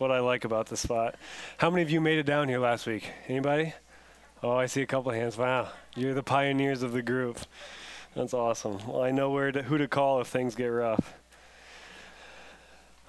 what I like about the spot. How many of you made it down here last week? Anybody? Oh, I see a couple hands. Wow, you're the pioneers of the group. That's awesome. Well, I know where to, who to call if things get rough.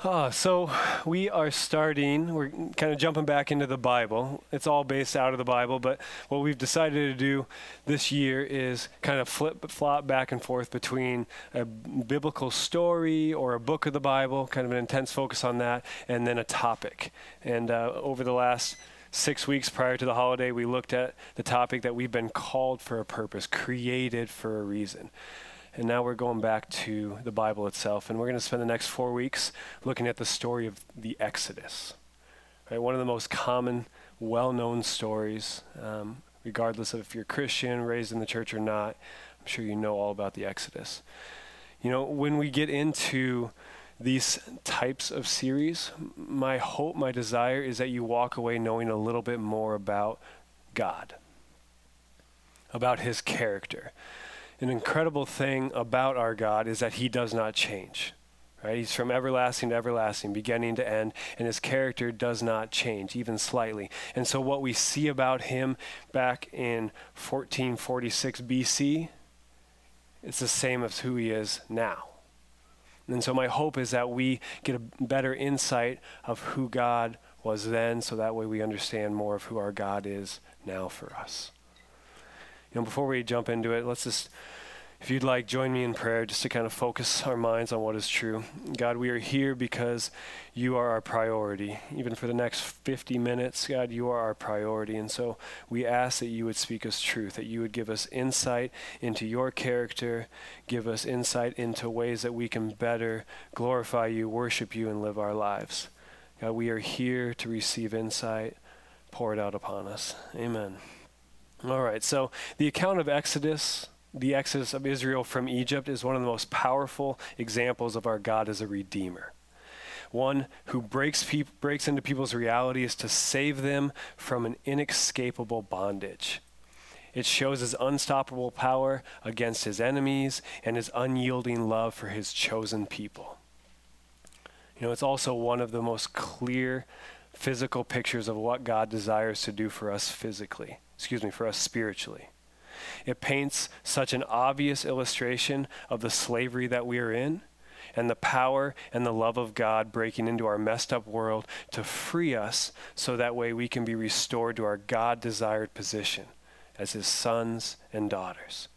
So we are starting, we're kind of jumping back into the Bible. It's all based out of the Bible, but what we've decided to do this year is kind of flip flop back and forth between a biblical story or a book of the Bible, kind of an intense focus on that, and then a topic. And uh, over the last six weeks prior to the holiday, we looked at the topic that we've been called for a purpose, created for a reason. And now we're going back to the Bible itself, and we're going to spend the next four weeks looking at the story of the Exodus. Right? One of the most common, well known stories, um, regardless of if you're Christian, raised in the church or not. I'm sure you know all about the Exodus. You know, when we get into these types of series, my hope, my desire is that you walk away knowing a little bit more about God, about His character an incredible thing about our God is that he does not change. Right? He's from everlasting to everlasting, beginning to end, and his character does not change, even slightly. And so, what we see about him back in 1446 BC, it's the same as who he is now. And so, my hope is that we get a better insight of who God was then, so that way we understand more of who our God is now for us. You know, before we jump into it, let's just, if you'd like, join me in prayer just to kind of focus our minds on what is true. God, we are here because you are our priority. Even for the next 50 minutes, God, you are our priority. And so we ask that you would speak us truth, that you would give us insight into your character, give us insight into ways that we can better glorify you, worship you, and live our lives. God, we are here to receive insight. Pour it out upon us. Amen. All right, so the account of Exodus, the exodus of Israel from Egypt, is one of the most powerful examples of our God as a redeemer. One who breaks, breaks into people's realities to save them from an inescapable bondage. It shows his unstoppable power against his enemies and his unyielding love for his chosen people. You know, it's also one of the most clear physical pictures of what God desires to do for us physically excuse me, for us spiritually. It paints such an obvious illustration of the slavery that we are in and the power and the love of God breaking into our messed up world to free us so that way we can be restored to our God desired position as his sons and daughters.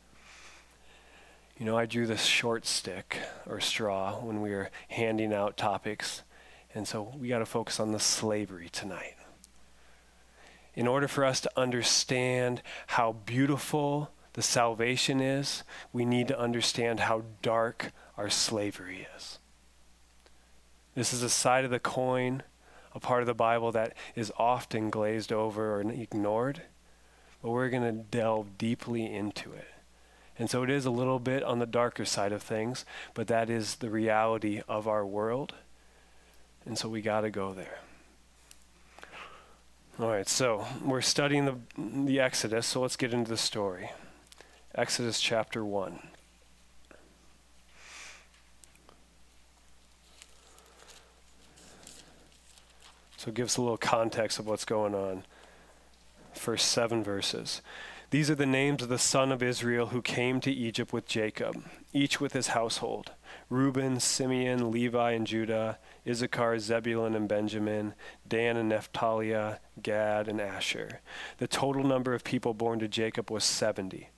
You know, I drew this short stick or straw when we were handing out topics, and so we got to focus on the slavery tonight in order for us to understand how beautiful the salvation is, we need to understand how dark our slavery is. This is a side of the coin, a part of the Bible that is often glazed over or ignored, but we're going to delve deeply into it. And so it is a little bit on the darker side of things, but that is the reality of our world. And so we got to go there. All right, so we're studying the, the Exodus, so let's get into the story. Exodus chapter 1. So it gives a little context of what's going on. First seven verses. These are the names of the son of Israel who came to Egypt with Jacob, each with his household Reuben, Simeon, Levi, and Judah, Issachar, Zebulun, and Benjamin, Dan and Naphtali, Gad, and Asher. The total number of people born to Jacob was 70.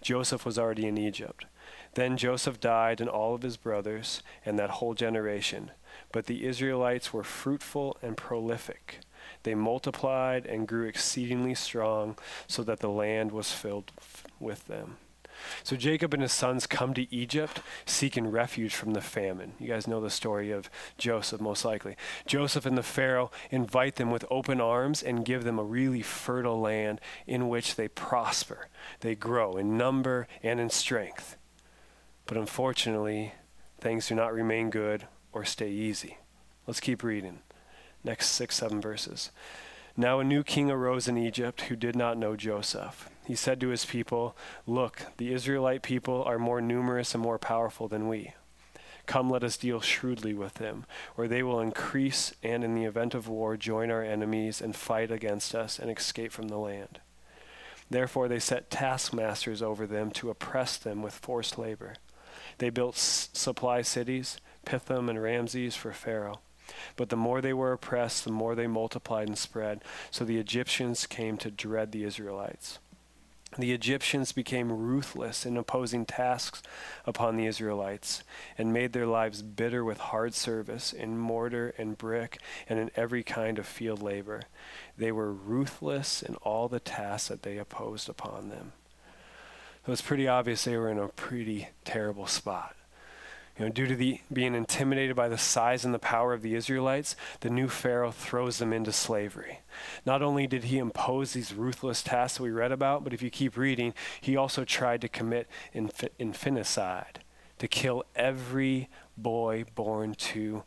Joseph was already in Egypt. Then Joseph died, and all of his brothers, and that whole generation. But the Israelites were fruitful and prolific. They multiplied and grew exceedingly strong, so that the land was filled f- with them. So Jacob and his sons come to Egypt seeking refuge from the famine. You guys know the story of Joseph, most likely. Joseph and the Pharaoh invite them with open arms and give them a really fertile land in which they prosper. They grow in number and in strength. But unfortunately, things do not remain good or stay easy. Let's keep reading next six, seven verses. Now a new king arose in Egypt who did not know Joseph. He said to his people, Look, the Israelite people are more numerous and more powerful than we. Come, let us deal shrewdly with them, or they will increase and, in the event of war, join our enemies and fight against us and escape from the land. Therefore, they set taskmasters over them to oppress them with forced labor. They built s- supply cities, Pithom and Ramses for Pharaoh. But the more they were oppressed, the more they multiplied and spread. So the Egyptians came to dread the Israelites. The Egyptians became ruthless in imposing tasks upon the Israelites and made their lives bitter with hard service in mortar and brick and in every kind of field labor. They were ruthless in all the tasks that they imposed upon them. So it's pretty obvious they were in a pretty terrible spot. You know, due to the being intimidated by the size and the power of the Israelites, the new Pharaoh throws them into slavery. Not only did he impose these ruthless tasks that we read about, but if you keep reading, he also tried to commit inf- infanticide, to kill every boy born to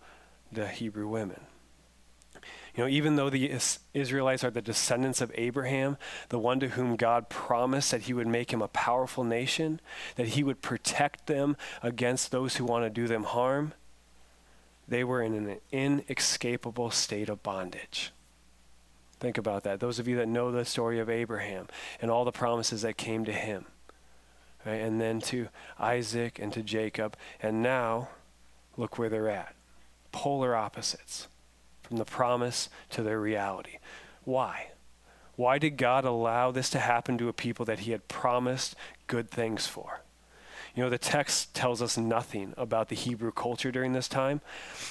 the Hebrew women. You know, even though the Israelites are the descendants of Abraham, the one to whom God promised that he would make him a powerful nation, that he would protect them against those who want to do them harm, they were in an inescapable state of bondage. Think about that. Those of you that know the story of Abraham and all the promises that came to him, right? and then to Isaac and to Jacob, and now look where they're at polar opposites from the promise to their reality. Why? Why did God allow this to happen to a people that He had promised good things for? You know, the text tells us nothing about the Hebrew culture during this time.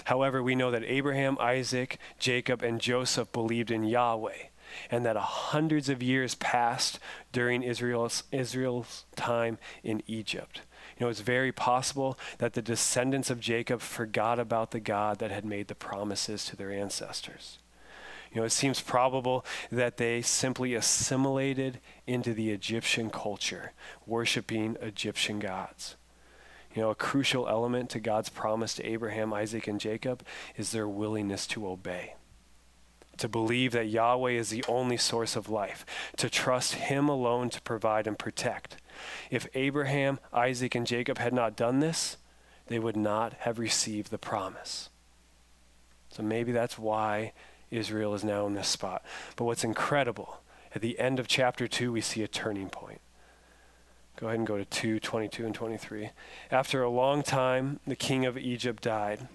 However, we know that Abraham, Isaac, Jacob, and Joseph believed in Yahweh, and that hundreds of years passed during Israel's, Israel's time in Egypt. You know, it's very possible that the descendants of Jacob forgot about the God that had made the promises to their ancestors. You know, it seems probable that they simply assimilated into the Egyptian culture, worshiping Egyptian gods. You know, a crucial element to God's promise to Abraham, Isaac, and Jacob is their willingness to obey to believe that Yahweh is the only source of life, to trust Him alone to provide and protect. If Abraham, Isaac, and Jacob had not done this, they would not have received the promise. So maybe that's why Israel is now in this spot. But what's incredible, at the end of chapter 2, we see a turning point. Go ahead and go to 2 22 and 23. After a long time, the king of Egypt died.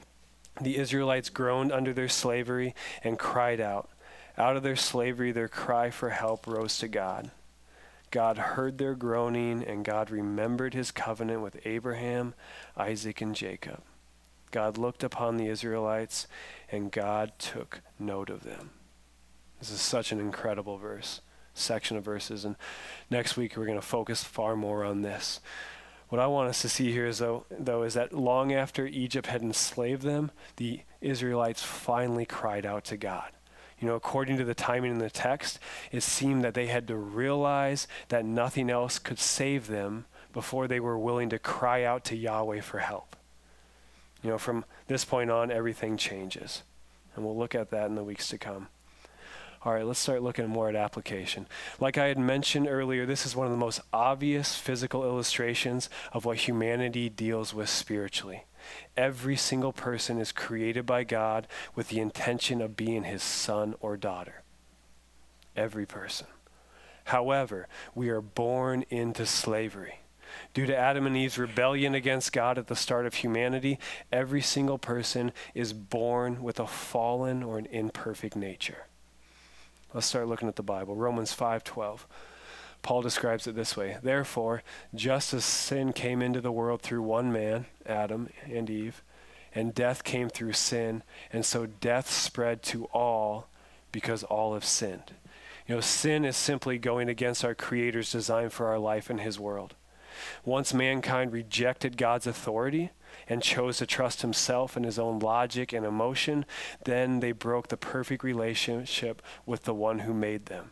The Israelites groaned under their slavery and cried out. Out of their slavery, their cry for help rose to God. God heard their groaning, and God remembered his covenant with Abraham, Isaac, and Jacob. God looked upon the Israelites, and God took note of them. This is such an incredible verse, section of verses. And next week, we're going to focus far more on this. What I want us to see here is though, though is that long after Egypt had enslaved them, the Israelites finally cried out to God. You know, according to the timing in the text, it seemed that they had to realize that nothing else could save them before they were willing to cry out to Yahweh for help. You know, from this point on, everything changes. And we'll look at that in the weeks to come. All right, let's start looking more at application. Like I had mentioned earlier, this is one of the most obvious physical illustrations of what humanity deals with spiritually. Every single person is created by God with the intention of being his son or daughter. Every person. However, we are born into slavery. Due to Adam and Eve's rebellion against God at the start of humanity, every single person is born with a fallen or an imperfect nature. Let's start looking at the Bible. Romans 5:12. Paul describes it this way Therefore, just as sin came into the world through one man, Adam and Eve, and death came through sin, and so death spread to all because all have sinned. You know, sin is simply going against our Creator's design for our life and His world. Once mankind rejected God's authority, and chose to trust himself and his own logic and emotion, then they broke the perfect relationship with the one who made them.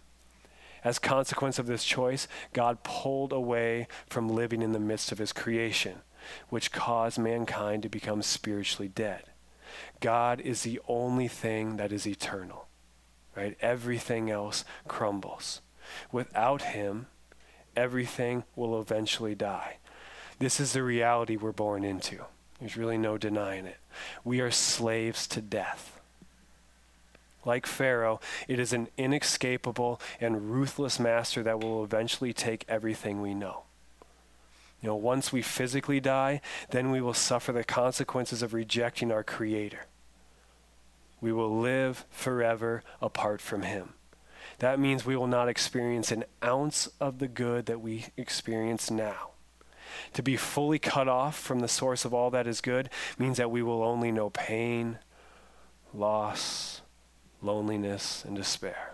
As consequence of this choice, God pulled away from living in the midst of his creation, which caused mankind to become spiritually dead. God is the only thing that is eternal. Right? Everything else crumbles. Without him, everything will eventually die. This is the reality we're born into. There's really no denying it. We are slaves to death. Like Pharaoh, it is an inescapable and ruthless master that will eventually take everything we know. You know, once we physically die, then we will suffer the consequences of rejecting our Creator. We will live forever apart from Him. That means we will not experience an ounce of the good that we experience now. To be fully cut off from the source of all that is good means that we will only know pain, loss, loneliness, and despair.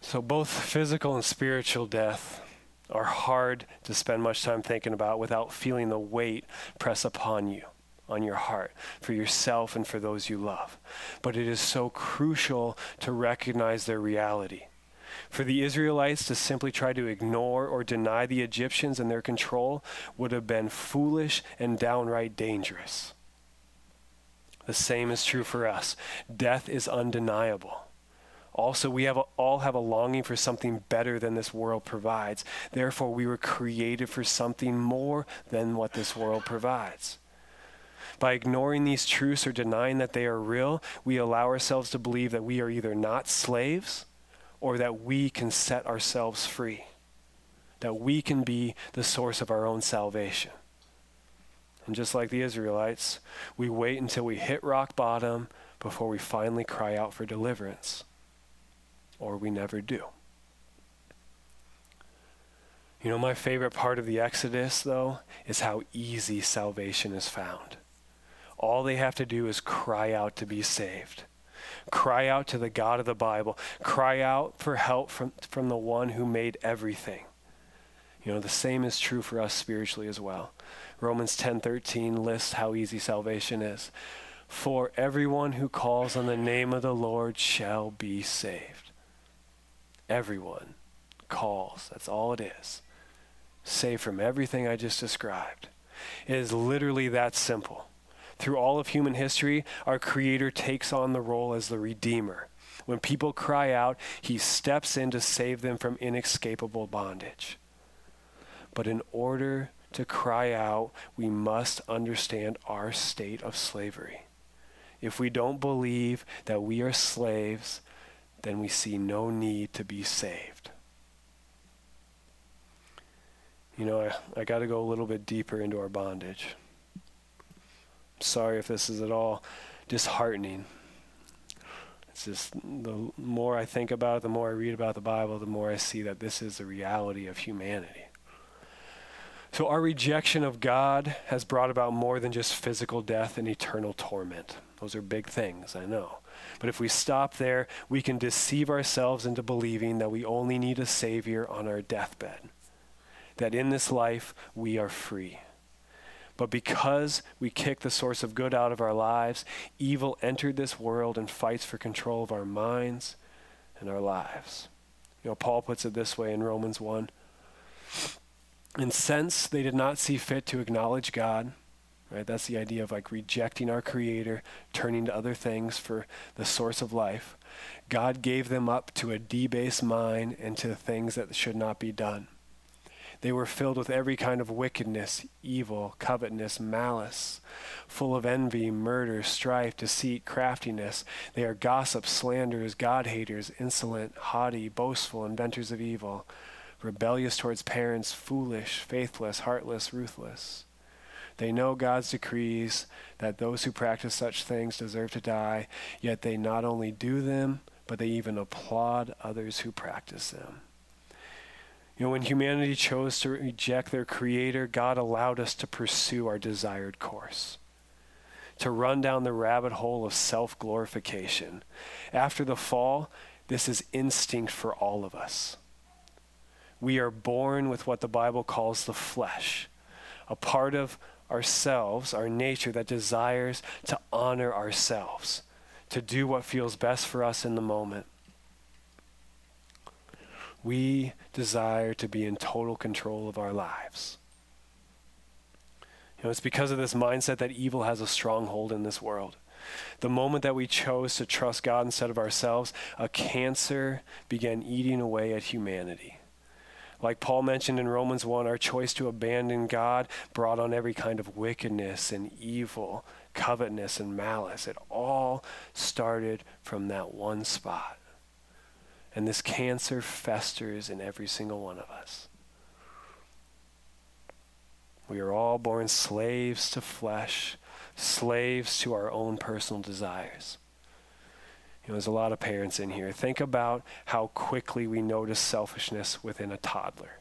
So, both physical and spiritual death are hard to spend much time thinking about without feeling the weight press upon you, on your heart, for yourself and for those you love. But it is so crucial to recognize their reality. For the Israelites to simply try to ignore or deny the Egyptians and their control would have been foolish and downright dangerous. The same is true for us. Death is undeniable. Also, we have a, all have a longing for something better than this world provides. Therefore, we were created for something more than what this world provides. By ignoring these truths or denying that they are real, we allow ourselves to believe that we are either not slaves or that we can set ourselves free, that we can be the source of our own salvation. And just like the Israelites, we wait until we hit rock bottom before we finally cry out for deliverance or we never do. You know, my favorite part of the Exodus, though, is how easy salvation is found. All they have to do is cry out to be saved. Cry out to the God of the Bible. Cry out for help from, from the one who made everything. You know, the same is true for us spiritually as well. Romans 10:13 lists how easy salvation is. For everyone who calls on the name of the Lord shall be saved. Everyone calls. That's all it is. Saved from everything I just described. It is literally that simple. Through all of human history, our Creator takes on the role as the Redeemer. When people cry out, He steps in to save them from inescapable bondage. But in order to cry out, we must understand our state of slavery. If we don't believe that we are slaves, then we see no need to be saved. You know, I, I got to go a little bit deeper into our bondage. Sorry if this is at all disheartening. It's just the more I think about it, the more I read about the Bible, the more I see that this is the reality of humanity. So, our rejection of God has brought about more than just physical death and eternal torment. Those are big things, I know. But if we stop there, we can deceive ourselves into believing that we only need a Savior on our deathbed, that in this life we are free. But because we kick the source of good out of our lives, evil entered this world and fights for control of our minds and our lives. You know, Paul puts it this way in Romans 1. And since they did not see fit to acknowledge God, Right? That's the idea of like rejecting our creator, turning to other things for the source of life. God gave them up to a debased mind and to things that should not be done. They were filled with every kind of wickedness, evil, covetousness, malice, full of envy, murder, strife, deceit, craftiness. They are gossips, slanderers, God haters, insolent, haughty, boastful, inventors of evil, rebellious towards parents, foolish, faithless, heartless, ruthless. They know God's decrees that those who practice such things deserve to die, yet they not only do them, but they even applaud others who practice them. You know, when humanity chose to reject their Creator, God allowed us to pursue our desired course, to run down the rabbit hole of self glorification. After the fall, this is instinct for all of us. We are born with what the Bible calls the flesh, a part of ourselves, our nature that desires to honor ourselves, to do what feels best for us in the moment. We desire to be in total control of our lives. You know, it's because of this mindset that evil has a stronghold in this world. The moment that we chose to trust God instead of ourselves, a cancer began eating away at humanity. Like Paul mentioned in Romans 1, our choice to abandon God brought on every kind of wickedness and evil, covetousness and malice. It all started from that one spot. And this cancer festers in every single one of us. We are all born slaves to flesh, slaves to our own personal desires. You know, there's a lot of parents in here. Think about how quickly we notice selfishness within a toddler.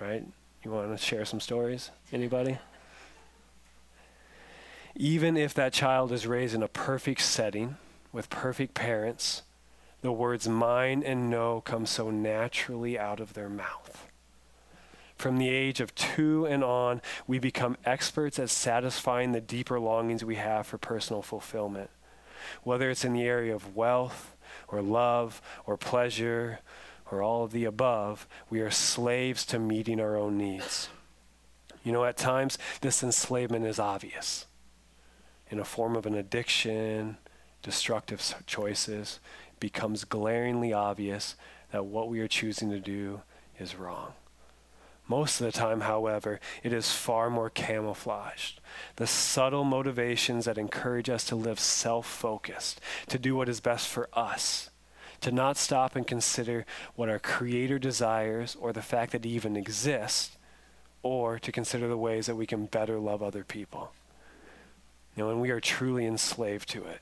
Right? You want to share some stories? Anybody? Even if that child is raised in a perfect setting with perfect parents, the words mine and no come so naturally out of their mouth. From the age of two and on, we become experts at satisfying the deeper longings we have for personal fulfillment whether it's in the area of wealth or love or pleasure or all of the above, we are slaves to meeting our own needs. You know, at times, this enslavement is obvious in a form of an addiction, destructive choices, becomes glaringly obvious that what we are choosing to do is wrong. Most of the time, however, it is far more camouflaged. The subtle motivations that encourage us to live self focused, to do what is best for us, to not stop and consider what our Creator desires or the fact that He even exists, or to consider the ways that we can better love other people. You know, and we are truly enslaved to it.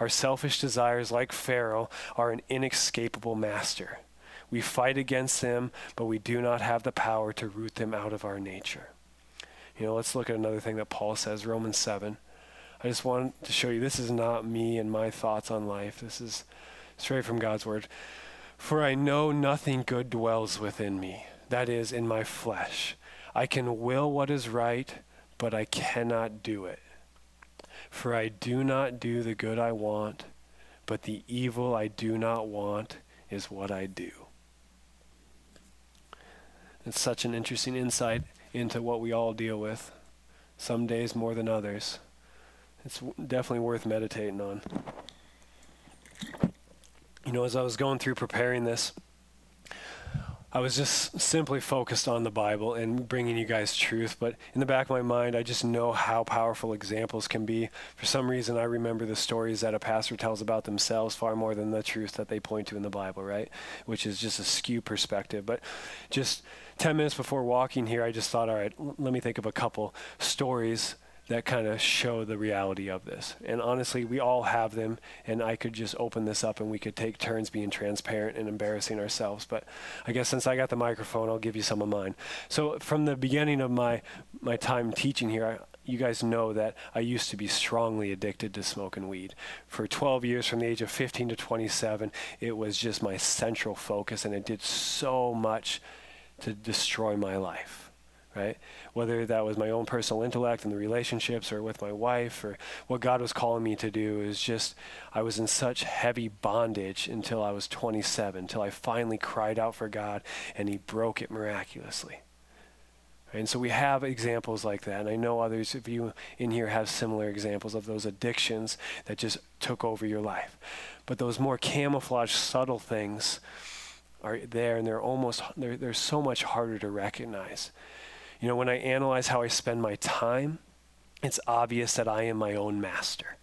Our selfish desires, like Pharaoh, are an inescapable master. We fight against them, but we do not have the power to root them out of our nature. You know, let's look at another thing that Paul says, Romans 7. I just want to show you this is not me and my thoughts on life. This is straight from God's word. For I know nothing good dwells within me, that is, in my flesh. I can will what is right, but I cannot do it. For I do not do the good I want, but the evil I do not want is what I do. It's such an interesting insight into what we all deal with, some days more than others. It's definitely worth meditating on. You know, as I was going through preparing this, I was just simply focused on the Bible and bringing you guys truth. But in the back of my mind, I just know how powerful examples can be. For some reason, I remember the stories that a pastor tells about themselves far more than the truth that they point to in the Bible, right? Which is just a skew perspective. But just 10 minutes before walking here, I just thought, all right, l- let me think of a couple stories that kind of show the reality of this. And honestly, we all have them, and I could just open this up and we could take turns being transparent and embarrassing ourselves. But I guess since I got the microphone, I'll give you some of mine. So from the beginning of my my time teaching here, I, you guys know that I used to be strongly addicted to smoking weed. For 12 years, from the age of 15 to 27, it was just my central focus, and it did so much to destroy my life right? Whether that was my own personal intellect and the relationships or with my wife or what God was calling me to do is just, I was in such heavy bondage until I was 27, until I finally cried out for God and He broke it miraculously. And so we have examples like that. And I know others of you in here have similar examples of those addictions that just took over your life. But those more camouflage, subtle things are there and they're almost, they're, they're so much harder to recognize. You know, when I analyze how I spend my time, it's obvious that I am my own master.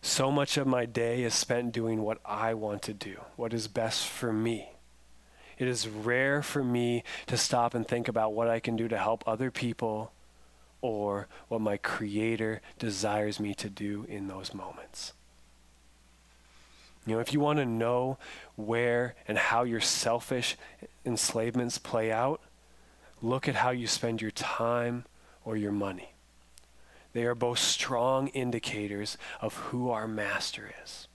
So much of my day is spent doing what I want to do, what is best for me. It is rare for me to stop and think about what I can do to help other people or what my Creator desires me to do in those moments. You know, if you want to know where and how your selfish enslavements play out, Look at how you spend your time or your money. They are both strong indicators of who our master is.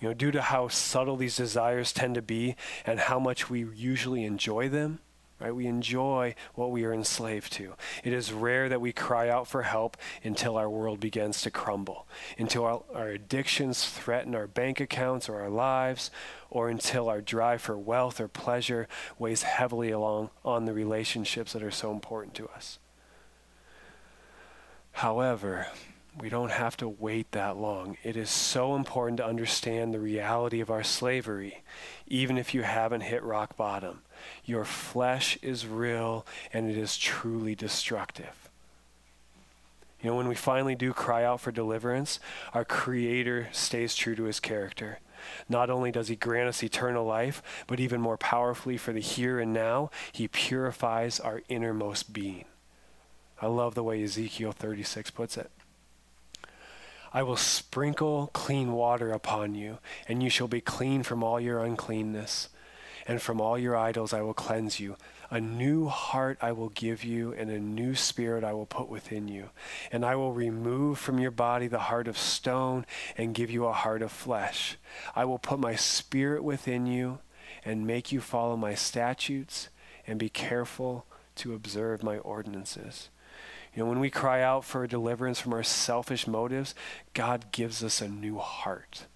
You know, due to how subtle these desires tend to be and how much we usually enjoy them, right? We enjoy what we are enslaved to. It is rare that we cry out for help until our world begins to crumble, until our, our addictions threaten our bank accounts or our lives, or until our drive for wealth or pleasure weighs heavily along on the relationships that are so important to us. However, We don't have to wait that long. It is so important to understand the reality of our slavery, even if you haven't hit rock bottom. Your flesh is real and it is truly destructive. You know, when we finally do cry out for deliverance, our Creator stays true to his character. Not only does he grant us eternal life, but even more powerfully for the here and now, he purifies our innermost being. I love the way Ezekiel 36 puts it. I will sprinkle clean water upon you, and you shall be clean from all your uncleanness, and from all your idols I will cleanse you. A new heart I will give you, and a new spirit I will put within you. And I will remove from your body the heart of stone, and give you a heart of flesh. I will put my spirit within you, and make you follow my statutes, and be careful to observe my ordinances. You know, when we cry out for deliverance from our selfish motives, God gives us a new heart.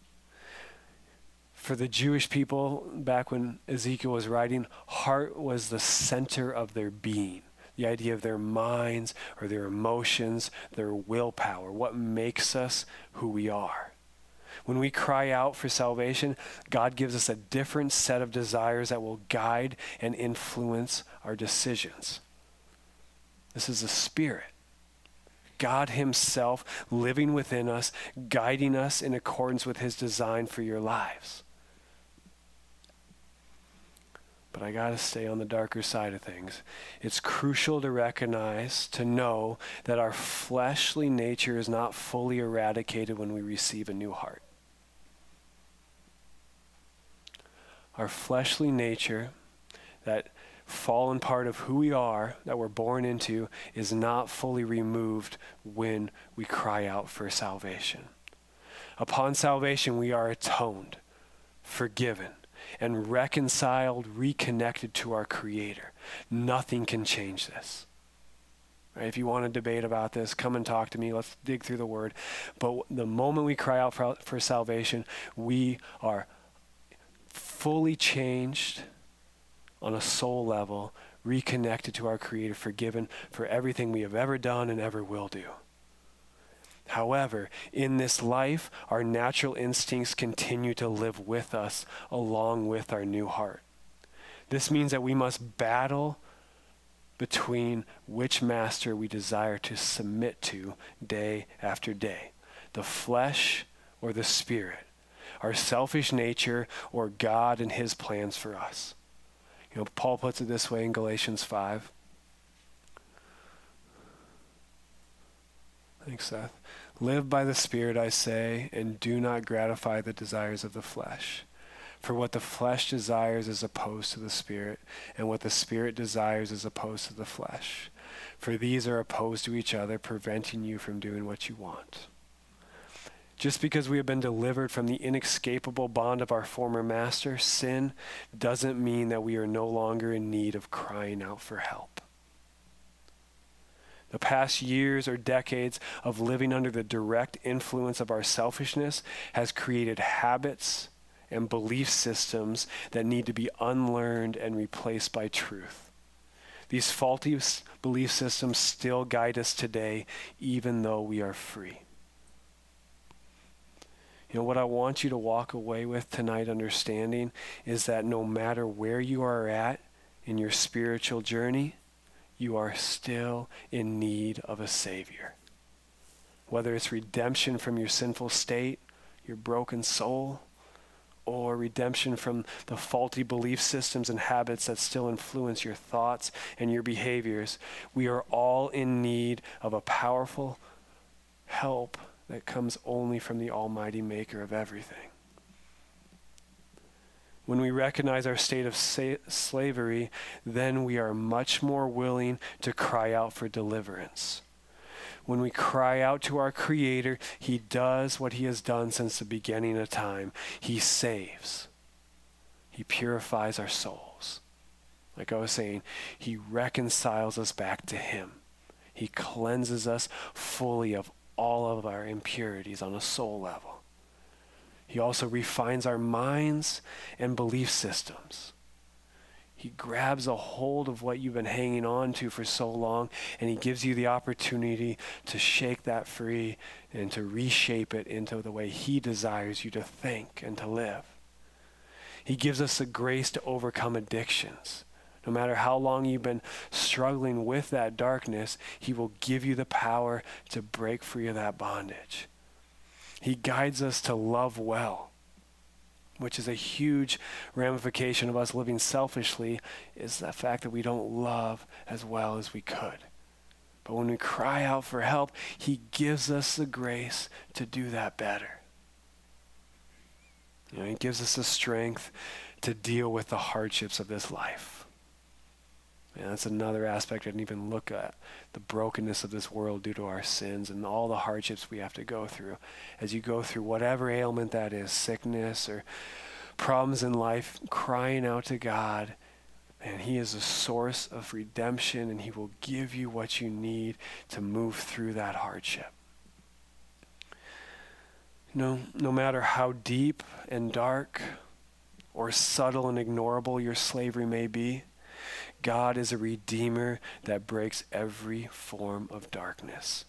For the Jewish people, back when Ezekiel was writing, heart was the center of their being. The idea of their minds or their emotions, their willpower, what makes us who we are. When we cry out for salvation, God gives us a different set of desires that will guide and influence our decisions. This is the Spirit. God Himself living within us, guiding us in accordance with His design for your lives. But I got to stay on the darker side of things. It's crucial to recognize, to know that our fleshly nature is not fully eradicated when we receive a new heart. Our fleshly nature, that fallen part of who we are that we're born into is not fully removed when we cry out for salvation. Upon salvation, we are atoned, forgiven, and reconciled, reconnected to our Creator. Nothing can change this. Right? If you want to debate about this, come and talk to me. Let's dig through the Word. But the moment we cry out for, for salvation, we are fully changed on a soul level, reconnected to our Creator, forgiven for everything we have ever done and ever will do. However, in this life, our natural instincts continue to live with us along with our new heart. This means that we must battle between which master we desire to submit to day after day the flesh or the spirit, our selfish nature or God and his plans for us. You know, Paul puts it this way in Galatians 5. Thanks, Seth. Live by the Spirit, I say, and do not gratify the desires of the flesh. For what the flesh desires is opposed to the Spirit, and what the Spirit desires is opposed to the flesh. For these are opposed to each other, preventing you from doing what you want. Just because we have been delivered from the inescapable bond of our former master, sin, doesn't mean that we are no longer in need of crying out for help. The past years or decades of living under the direct influence of our selfishness has created habits and belief systems that need to be unlearned and replaced by truth. These faulty belief systems still guide us today, even though we are free. You know, what I want you to walk away with tonight understanding is that no matter where you are at in your spiritual journey, you are still in need of a Savior. Whether it's redemption from your sinful state, your broken soul, or redemption from the faulty belief systems and habits that still influence your thoughts and your behaviors, we are all in need of a powerful help that comes only from the Almighty Maker of everything. When we recognize our state of sa- slavery, then we are much more willing to cry out for deliverance. When we cry out to our Creator, He does what He has done since the beginning of time. He saves, He purifies our souls. Like I was saying, He reconciles us back to Him. He cleanses us fully of all of our impurities on a soul level. He also refines our minds and belief systems. He grabs a hold of what you've been hanging on to for so long, and He gives you the opportunity to shake that free and to reshape it into the way He desires you to think and to live. He gives us the grace to overcome addictions. No matter how long you've been struggling with that darkness, He will give you the power to break free of that bondage. He guides us to love well which is a huge ramification of us living selfishly, is the fact that we don't love as well as we could. But when we cry out for help, He gives us the grace to do that better. You know, he gives us the strength to deal with the hardships of this life. And that's another aspect I didn't even look at the brokenness of this world due to our sins and all the hardships we have to go through. As you go through whatever ailment that is, sickness or problems in life, crying out to God, and He is a source of redemption and He will give you what you need to move through that hardship. No, no matter how deep and dark or subtle and ignorable your slavery may be, God is a redeemer that breaks every form of darkness.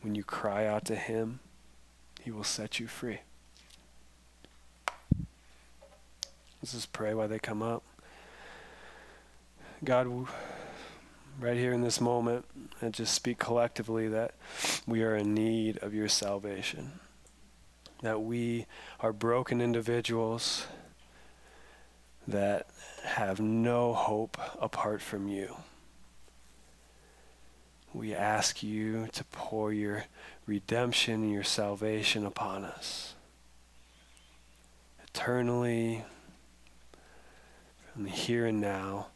When you cry out to him, he will set you free. Let's just pray while they come up. God, right here in this moment, and just speak collectively that we are in need of your salvation. That we are broken individuals that have no hope apart from you. We ask you to pour your redemption and your salvation upon us. Eternally, from the here and now,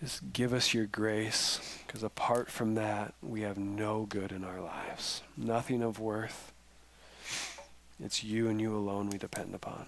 just give us your grace, because apart from that, we have no good in our lives, nothing of worth. It's you and you alone we depend upon.